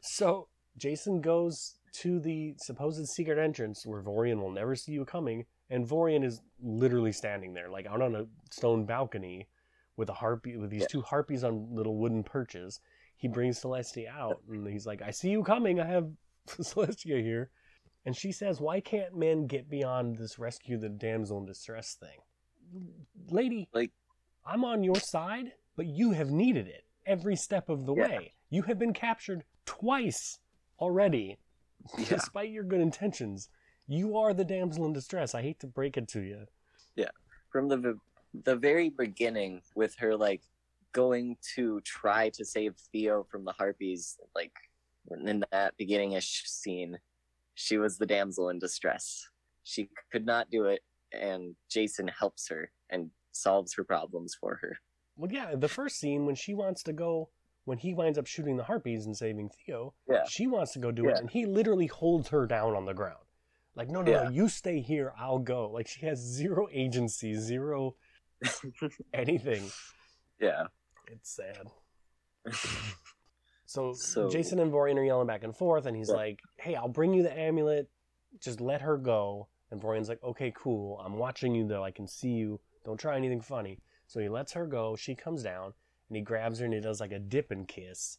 So Jason goes to the supposed secret entrance where Vorian will never see you coming, and Vorian is literally standing there, like out on a stone balcony with a harpy with these Yeah. two harpies on little wooden perches. He brings Celestia out and he's like, I see you coming, I have Celestia here. And she says, Why can't men get beyond this rescue the damsel in distress thing? Lady, Like- I'm on your side, but you have needed it every step of the Yeah. way. You have been captured twice already, yeah despite your good intentions. You are the damsel in distress. I hate to break it to you. Yeah, from the the very beginning with her like going to try to save Theo from the harpies, like in that beginningish scene, she was the damsel in distress. She could not do it, and Jason helps her and solves her problems for her. Well, yeah, the first scene when she wants to go, when he winds up shooting the harpies and saving Theo, Yeah. she wants to go do it, and he literally holds her down on the ground. Like, no, no, Yeah. no, you stay here, I'll go. Like, she has zero agency, zero anything. Yeah. It's sad. So, So- Jason and Vorian are yelling back and forth, and he's Yeah. like, "Hey, I'll bring you the amulet. Just let her go." And Vorian's like, "Okay, cool. I'm watching you though. I can see you. Don't try anything funny." So he lets her go. She comes down, and he grabs her and he does like a dip and kiss.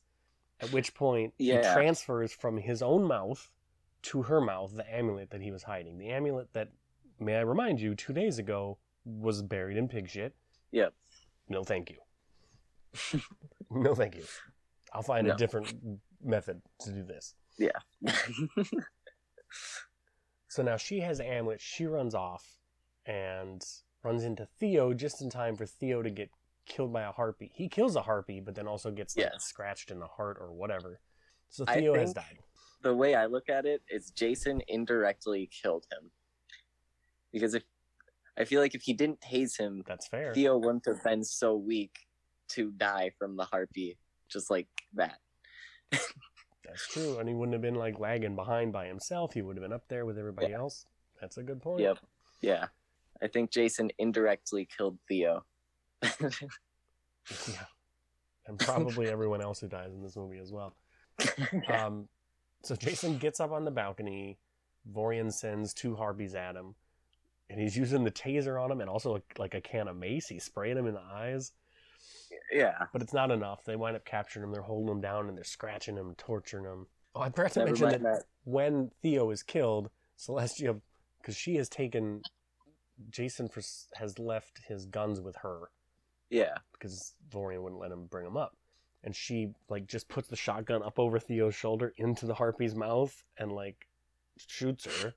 At which point, he transfers from his own mouth to her mouth the amulet that he was hiding. The amulet that, may I remind you, two days ago was buried in pig shit. Yep. No, thank you. no, thank you. I'll find a different method to do this. Yeah. So now she has the amulet. She runs off and runs into Theo just in time for Theo to get killed by a harpy. He kills a harpy, but then also gets like, Yeah. scratched in the heart or whatever. So Theo has died. The way I look at it is Jason indirectly killed him. Because if I feel like if he didn't tase him, That's fair. Theo wouldn't have been so weak to die from the harpy just like that. That's true. And he wouldn't have been like lagging behind by himself. He would have been up there with everybody Yeah. else. That's a good point. Yep. Yeah. I think Jason indirectly killed Theo. Yeah. And probably everyone else who dies in this movie as well. Um, so Jason gets up on the balcony. Vorian sends two harpies at him. And he's using the taser on him and also like, like a can of mace. He's spraying him in the eyes. yeah. But it's not enough. They wind up capturing him. They're holding him down and they're scratching him, torturing him. Oh, I forgot to mention that, that. when Theo is killed, Celestia, because she has taken Jason for, has left his guns with her Yeah. because Vorian wouldn't let him bring them up. And she like just puts the shotgun up over Theo's shoulder into the harpy's mouth and like shoots her.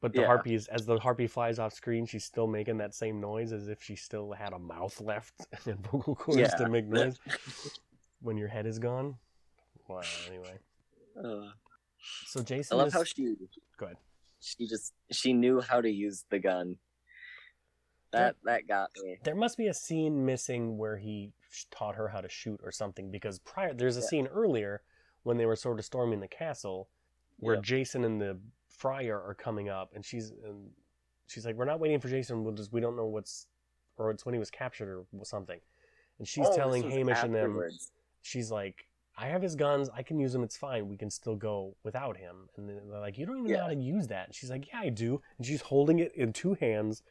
But the Yeah. harpy is as the harpy flies off screen, she's still making that same noise as if she still had a mouth left and vocal cords Yeah. to make noise when your head is gone. Well, anyway. Uh, So Jason. I love is how she go ahead. she just she knew how to use the gun. That that got me. There must be a scene missing where he taught her how to shoot or something because prior there's a Yeah. scene earlier when they were sort of storming the castle where Yep. Jason and the friar are coming up and she's and she's like we're not waiting for Jason. We'll just we don't know what's or it's when he was captured or something. And she's Oh, telling Hamish and them afterwards. she's like I have his guns. I can use them. It's fine. We can still go without him. And they're like you don't even know how to use that. And she's like yeah I do. And she's holding it in two hands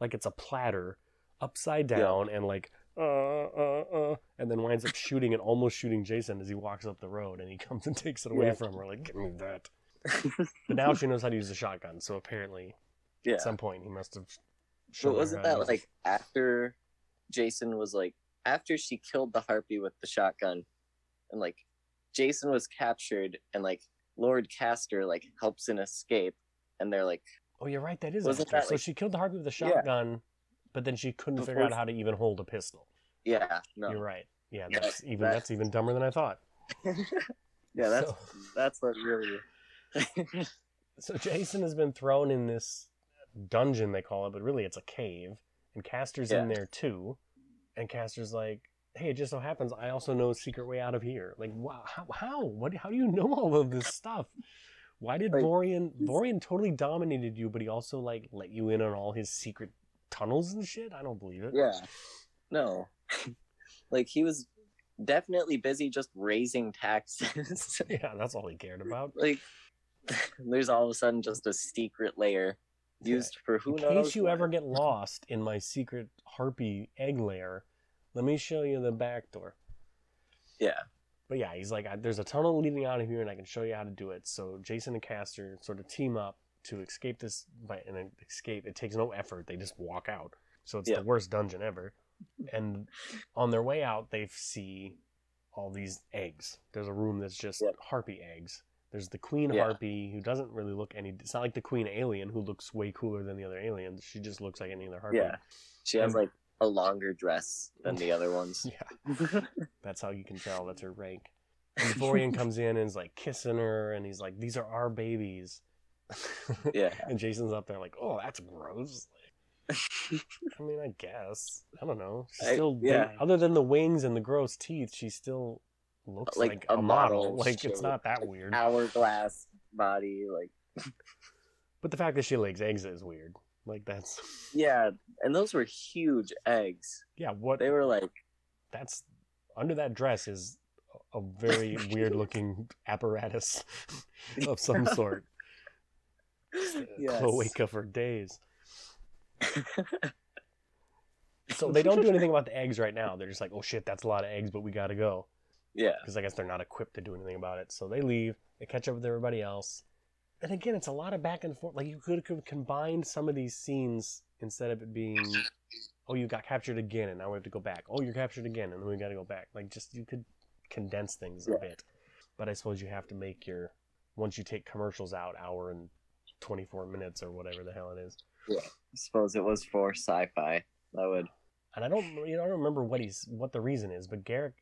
like it's a platter upside Yeah. down and like uh uh uh and then winds up shooting and almost shooting Jason as he walks up the road and he comes and takes it away Yeah. from her like give me that but now she knows how to use the shotgun so apparently yeah. at some point he must have But wasn't that it. like after Jason was like after she killed the harpy with the shotgun and like Jason was captured and like Lord Castor like helps in escape and they're like oh you're right that is Wasn't that, so she killed the harpy with a Yeah. shotgun but then she couldn't figure out how to even hold a pistol yeah no you're right yeah Yeah, that's even that- that's even dumber than I thought yeah that's So- that's what really So Jason has been thrown in this dungeon, they call it, but really it's a cave. And Castor's in there too. And Castor's like, hey, it just so happens I also know a secret way out of here. Like, wow, how? How, what, how do you know all of this stuff? Why did Like, Vorian, Vorian totally dominated you, but he also, like, let you in on all his secret tunnels and shit? I don't believe it. yeah no like he was definitely busy just raising taxes Yeah, that's all he cared about. like there's all of a sudden just a secret layer used for who in knows case you what. ever get lost in my secret harpy egg layer, let me show you the back door. yeah But yeah, he's like, there's a tunnel leading out of here, and I can show you how to do it. So Jason and Castor sort of team up to escape this, by, and escape. It takes no effort; they just walk out. So it's Yeah. the worst dungeon ever. And on their way out, they see all these eggs. There's a room that's just Yeah. harpy eggs. There's the queen Yeah. harpy who doesn't really look any. It's not like the queen alien who looks way cooler than the other aliens. She just looks like any other harpy. yeah she has And- like a longer dress than the other ones. Yeah, that's how you can tell that's her rank. And Vorian comes in and is like kissing her, and he's like, "These are our babies." yeah. and Jason's up there like, "Oh, that's gross." I mean, I guess I don't know. She's I- still, yeah. other than the wings and the gross teeth, she still looks like, Like a, a model. model, Like it's not that weird. Hourglass body, like But the fact that she lays eggs is weird. Like that's yeah, and those were huge eggs. yeah. What They were like that's under that dress is a very weird looking apparatus of some sort. yes. Cloaca for days. So they don't do anything about the eggs right now. They're just like, oh shit, that's a lot of eggs, but we gotta go. Yeah. Because I guess they're not equipped to do anything about it. So they leave, they catch up with everybody else. And again, it's a lot of back and forth. Like you could have combined some of these scenes instead of it being, oh, you got captured again, and now we have to go back. Oh, you're captured again, and then we got to go back. Like just you could condense things a bit. But I suppose you have to make your once you take commercials out, hour and twenty four minutes or whatever the hell it is. Yeah, I suppose it was for sci-fi. That would and I don't you know, I don't remember what he's what the reason is, but Garrick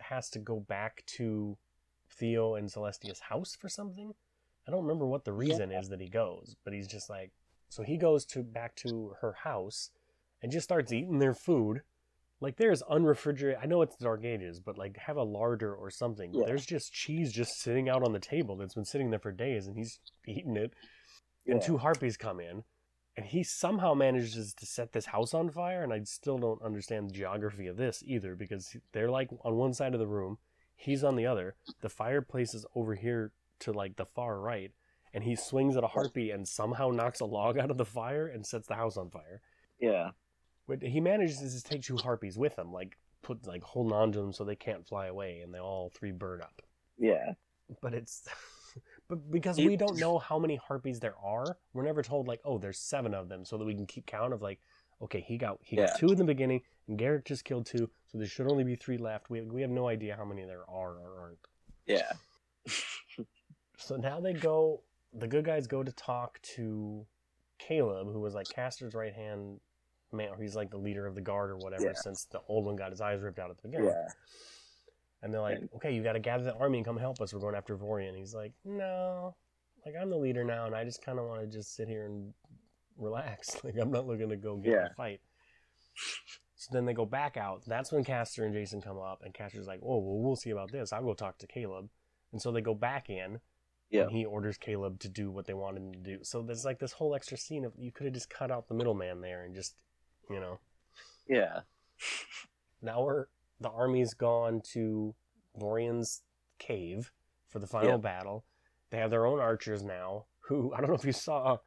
has to go back to Theo and Celestia's house for something. I don't remember what the reason is that he goes, but he's just like so he goes to back to her house and just starts eating their food. Like there's unrefrigerated. I know it's dark ages, but like have a larder or something. Yeah. There's just cheese just sitting out on the table that's been sitting there for days, and he's eating it. yeah. And two harpies come in, and he somehow manages to set this house on fire. And I still don't understand the geography of this either, because they're like on one side of the room, he's on the other. The fireplace is over here to like the far right, and he swings at a harpy and somehow knocks a log out of the fire and sets the house on fire. yeah. But he manages to take two harpies with him, like put like holding on to them so they can't fly away, and they all three burn up. Yeah. But it's, but because we don't know how many harpies there are, we're never told like, oh, there's seven of them, so that we can keep count of like, okay, he got he Yeah. got two in the beginning, and Garrick just killed two, so there should only be three left. We we have no idea how many there are or aren't. Yeah. So now they go. The good guys go to talk to Caleb, who was like Castor's right hand man. Or he's like the leader of the guard or whatever, Yeah. since the old one got his eyes ripped out at the beginning. Yeah. And they're like, And- okay, you got to gather the army and come help us. We're going after Vorian. He's like, no, like I'm the leader now, and I just kind of want to just sit here and relax. Like I'm not looking to go get in Yeah. a fight. So then they go back out. That's when Castor and Jason come up, and Castor's like, oh, well, we'll see about this. I'll go talk to Caleb. And so they go back in, Yeah. and he orders Caleb to do what they want him to do. So there's like this whole extra scene of you could have just cut out the middleman there and just, you know, Yeah. now we're the army's gone to Vorian's cave for the final Yeah. battle. They have their own archers now. Who I don't know if you saw,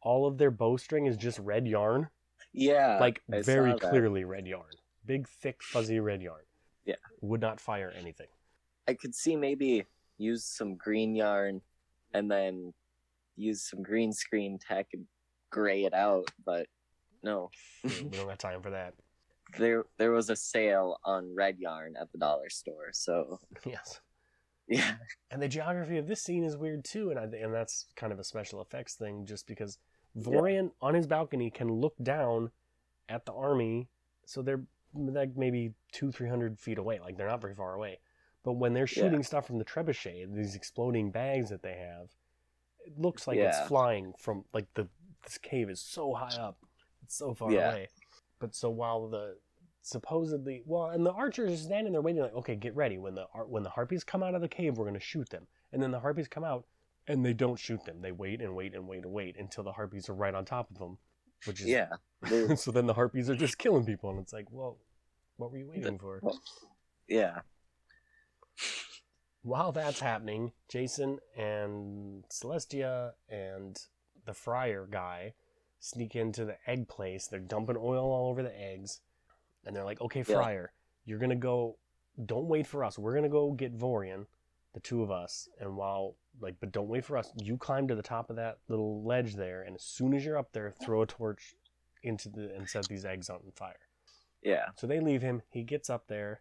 all of their bowstring is just red yarn, Yeah. like I very clearly red yarn, big, thick, fuzzy red yarn. Yeah. would not fire anything. I could see maybe use some green yarn and then use some green screen tech and gray it out, but no. we don't have time for that. There there was a sale on red yarn at the dollar store, so yes. yeah. And the geography of this scene is weird too, and I, and that's kind of a special effects thing, just because Vorian on his balcony can look down at the army, so they're like maybe two, three hundred feet away, like they're not very far away. But when they're Yeah. shooting stuff from the trebuchet, these exploding bags that they have, it looks like Yeah. it's flying from like the this cave is so high up, it's so far Yeah. away. But so while the supposedly well, and the archers are standing there waiting, like, okay, get ready. When the when the harpies come out of the cave, we're gonna shoot them. And then the harpies come out, and they don't shoot them. They wait and wait and wait and wait until the harpies are right on top of them, which is Yeah. So then the harpies are just killing people, and it's like, well, what were you waiting for? yeah. While that's happening, Jason and Celestia and the friar guy sneak into the egg place. They're dumping oil all over the eggs. And they're like, okay, Yeah. you're going to go. Don't wait for us. We're going to go get Vorian, the two of us. And while, like, but don't wait for us. You climb to the top of that little ledge there. And as soon as you're up there, throw a torch into the, and set these eggs on fire. Yeah. So they leave him. He gets up there,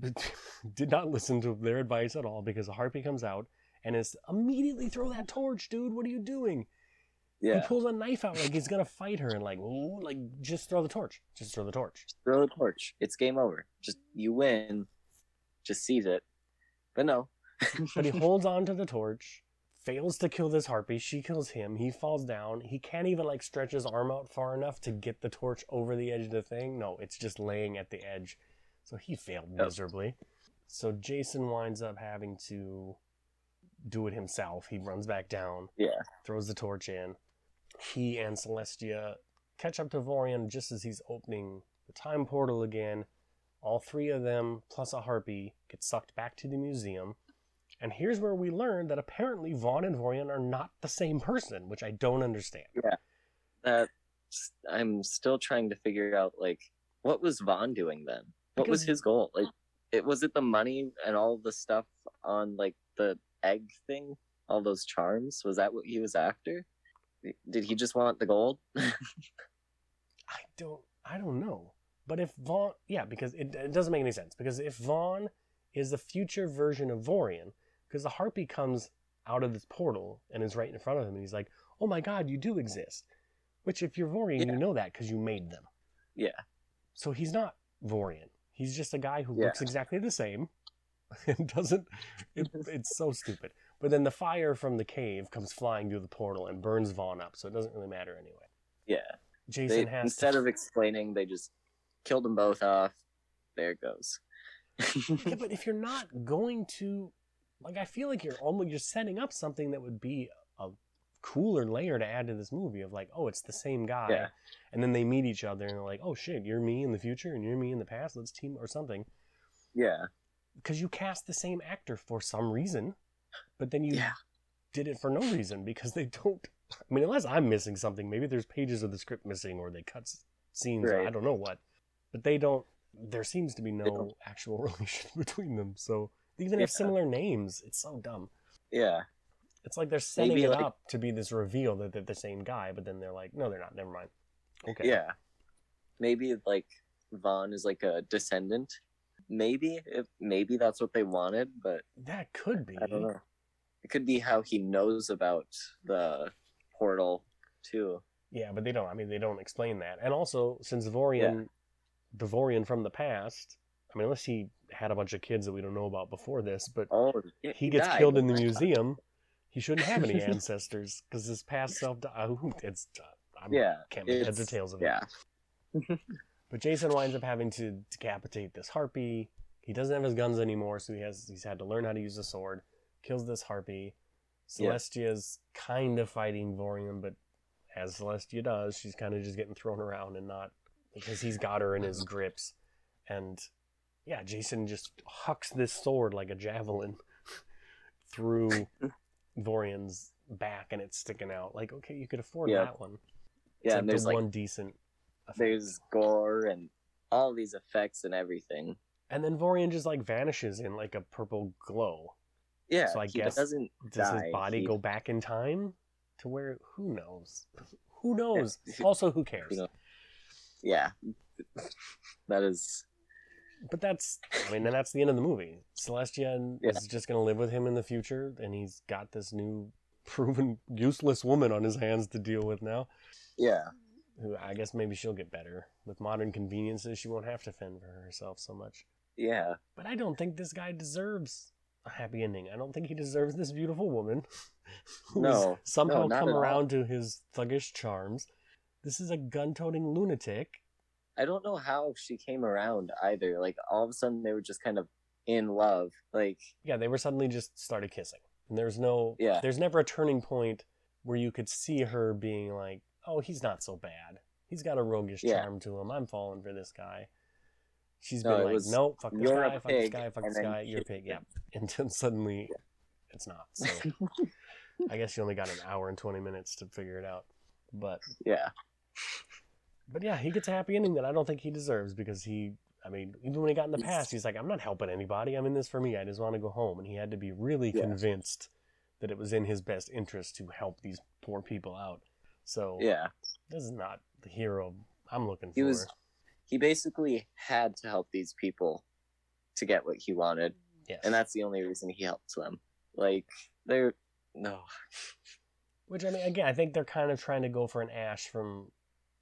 did not listen to their advice at all because a harpy comes out and is immediately throw that torch, dude. What are you doing? Yeah. He pulls a knife out like he's gonna fight her and like, ooh, like just throw the torch. Just throw the torch. Just Throw the torch. It's game over. Just you win. Just seize it. But no. But he holds on to the torch, fails to kill this harpy. She kills him. He falls down. He can't even like stretch his arm out far enough to get the torch over the edge of the thing. No, it's just laying at the edge. So he failed Yep. miserably. So Jason winds up having to do it himself. He runs back down, Yeah. throws the torch in. He and Celestia catch up to Vorian just as he's opening the time portal again. All three of them, plus a harpy, get sucked back to the museum. And here's where we learn that apparently Vaughn and Vorian are not the same person, which I don't understand. Yeah. That I'm still trying to figure out like what was Vaughn doing then? What was his goal? Like uh it was it the money and all the stuff on like the egg thing? All those charms? Was that what he was after? Did he just want the gold? I don't I don't know. But if Vaughn yeah, because it, it doesn't make any sense. Because if Vaughn is the future version of Vorian, because the harpy comes out of this portal and is right in front of him and he's like, Oh my god, you do exist. Which if you're Vorian, Yeah. you know that because you made them. Yeah. So he's not Vorian. He's just a guy who Yeah. looks exactly the same and doesn't. It, it's so stupid. But then the fire from the cave comes flying through the portal and burns Vaughn up, so it doesn't really matter anyway. Yeah. Jason They, has instead to. of explaining, they just killed them both off. There it goes. yeah, but if you're not going to, like, I feel like you're almost you're setting up something that would be cooler layer to add to this movie of like, oh, it's the same guy, Yeah. and then they meet each other and they're like, oh shit, you're me in the future and you're me in the past. Let's team or something. yeah. because you cast the same actor for some reason, but then you Yeah. did it for no reason because they don't. I mean, unless I'm missing something, maybe there's pages of the script missing or they cut scenes. Or I don't know what, but they don't. There seems to be no actual relation between them. So they even have Yeah. similar names. It's so dumb. Yeah. It's like they're setting Maybe, it like- up to be this reveal that they're the same guy, but then they're like, no, they're not. Never mind. Okay. Yeah. Maybe like Vaughn is like a descendant. Maybe if maybe that's what they wanted, but That could be. I don't know. It could be how he knows about the portal too. Yeah, but they don't. I mean, they don't explain that. And also, since Vorian, the Vorian from the past, I mean, unless he had a bunch of kids that we don't know about before this, but Oh, he gets died. killed in the museum. He shouldn't have any ancestors because his past self. Di- oh, it's uh, I Yeah, can't make heads or tails of it. Yeah, But Jason winds up having to decapitate this harpy. He doesn't have his guns anymore, so he has he's had to learn how to use a sword. Kills this harpy. Yeah. Celestia's kind of fighting Vorian, but as Celestia does, she's kind of just getting thrown around and not because he's got her in his grips. And yeah, Jason just hucks this sword like a javelin through Vorian's back, and it's sticking out. Like, okay, you could afford Yeah. that one. Yeah. and the there's like one decent. effect. there's gore and all these effects and everything. And then Vorian just like vanishes in like a purple glow. Yeah, So I guess- doesn't Does die. his body He- go back in time to where? Who knows? Who knows? Also, who cares? Yeah, that is But that's, I mean, then that's the end of the movie. Celestia Yeah. is just going to live with him in the future, and he's got this new, proven useless woman on his hands to deal with now. yeah. Who I guess maybe she'll get better with modern conveniences. She won't have to fend for herself so much. Yeah, But I don't think this guy deserves a happy ending. I don't think he deserves this beautiful woman who's No, somehow no, come at all. around to his thuggish charms. This is a gun-toting lunatic. I don't know how she came around either. Like all of a sudden they were just kind of in love. Like Yeah, they were suddenly just started kissing. And there's no Yeah. there's never a turning point where you could see her being like, "Oh, he's not so bad. He's got a roguish Yeah. charm to him. I'm falling for this guy." She's No, been like, was, "No, fuck this guy, fuck this guy, fuck this guy, you're a pig." yeah. And then suddenly it's not. So I guess you only got an hour and 20 minutes to figure it out. But yeah, but yeah, he gets a happy ending that I don't think he deserves because he, I mean, even when he got in the past, he's like, I'm not helping anybody. I'm in this for me. I just want to go home. And he had to be really Yeah. convinced that it was in his best interest to help these poor people out. So yeah. this is not the hero I'm looking He for. was he basically had to help these people to get what he wanted, yes. and that's the only reason he helped them. Like they're no, Which I mean, again, I think they're kind of trying to go for an Ash from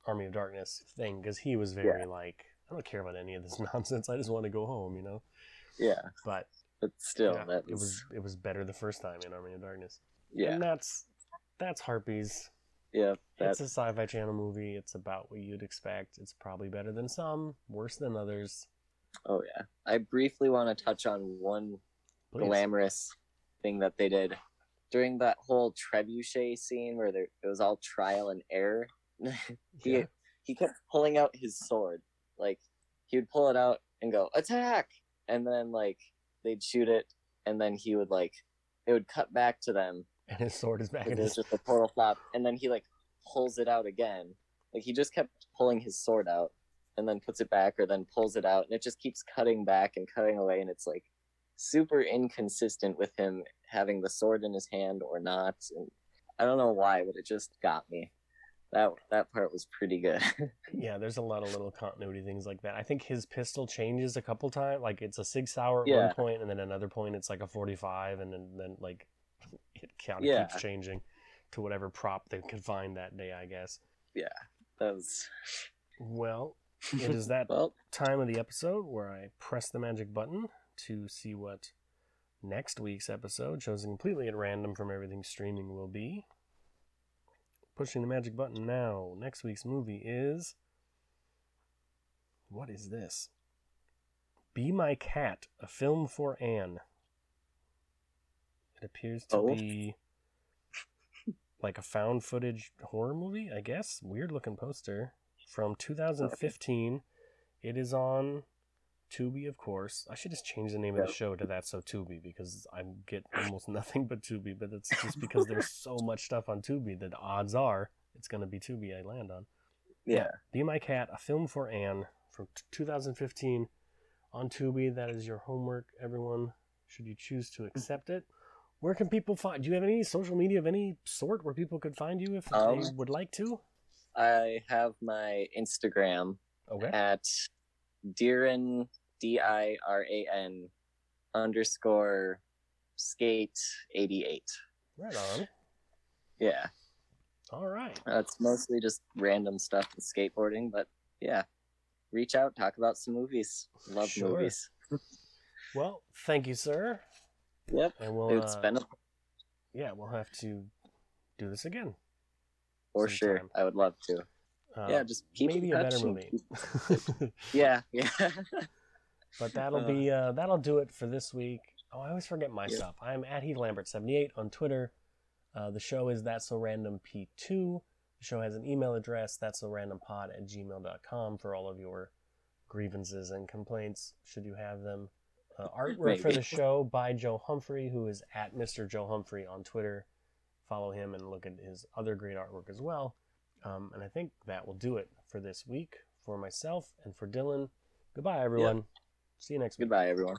Army of Darkness thing because he was very like, I don't care about any of this nonsense. I just want to go home, you know. Yeah, But but still, yeah, that it was it was better the first time in Army of Darkness. yeah, and that's that's Harpies. yeah. It's That's a Sci-Fi Channel movie. It's about what you'd expect. It's probably better than some, worse than others. oh yeah. I briefly want to touch on one Please. glamorous thing that they did during that whole trebuchet scene where there, it was all trial and error. he Yeah. he kept pulling out his sword, like he would pull it out and go attack, and then like they'd shoot it, and then he would like it would cut back to them, and his sword is back in his. just a portal flap, and then he like pulls it out again. Like he just kept pulling his sword out, and then puts it back, or then pulls it out, and it just keeps cutting back and cutting away, and it's like super inconsistent with him having the sword in his hand or not. And I don't know why, but it just got me. That that part was pretty good. Yeah, there's a lot of little continuity things like that. I think his pistol changes a couple times. Like it's a Sig Sauer at Yeah. one point, and then another point it's like a 45, and then then like it kind of Yeah. keeps changing to whatever prop they could find that day, I guess. Yeah, that was Well, it is that well, time of the episode where I press the magic button to see what next week's episode, chosen completely at random from everything streaming, will be. Pushing the magic button now. Next week's movie is. What is this? Be My Cat, a film for Anne. It appears to Oh. be like a found footage horror movie, I guess. Weird looking poster from 2015. It is on Tubi, of course. I should just change the name of the show to that So Tubi because I get almost nothing but Tubi, but it's just because there's so much stuff on Tubi that odds are it's going to be Tubi I land on. yeah. Be My Cat, a film for Anne from t- 2015 on Tubi. That is your homework, everyone, should you choose to accept it. Where can people find? Do you have any social media of any sort where people could find you if they Um, would like to? I have my Instagram Okay. at Diran D I R A N underscore skate eighty eight. Right on. Yeah, All right. uh, it's mostly just random stuff with skateboarding, but yeah, reach out, talk about some movies. Love Sure. movies. Well, thank you, sir. Yep, And we'll it's uh, been a, yeah, we'll have to do this again. for sure. I would love to. Uh, yeah, just keep maybe a better movie. yeah, yeah. But that'll be uh, that'll do it for this week. Oh, I always forget my stuff. I'm at Heath Lambert 78 on Twitter. Uh, the show is That's So Random P2. The show has an email address, that's so random pod at gmail.com for all of your grievances and complaints, should you have them. Uh, artwork for the show by Joe Humphrey, who is at Mr. Joe Humphrey on Twitter. Follow him and look at his other great artwork as well. Um, and I think that will do it for this week for myself and for Dylan. Goodbye, everyone. See you next week. Goodbye, everyone.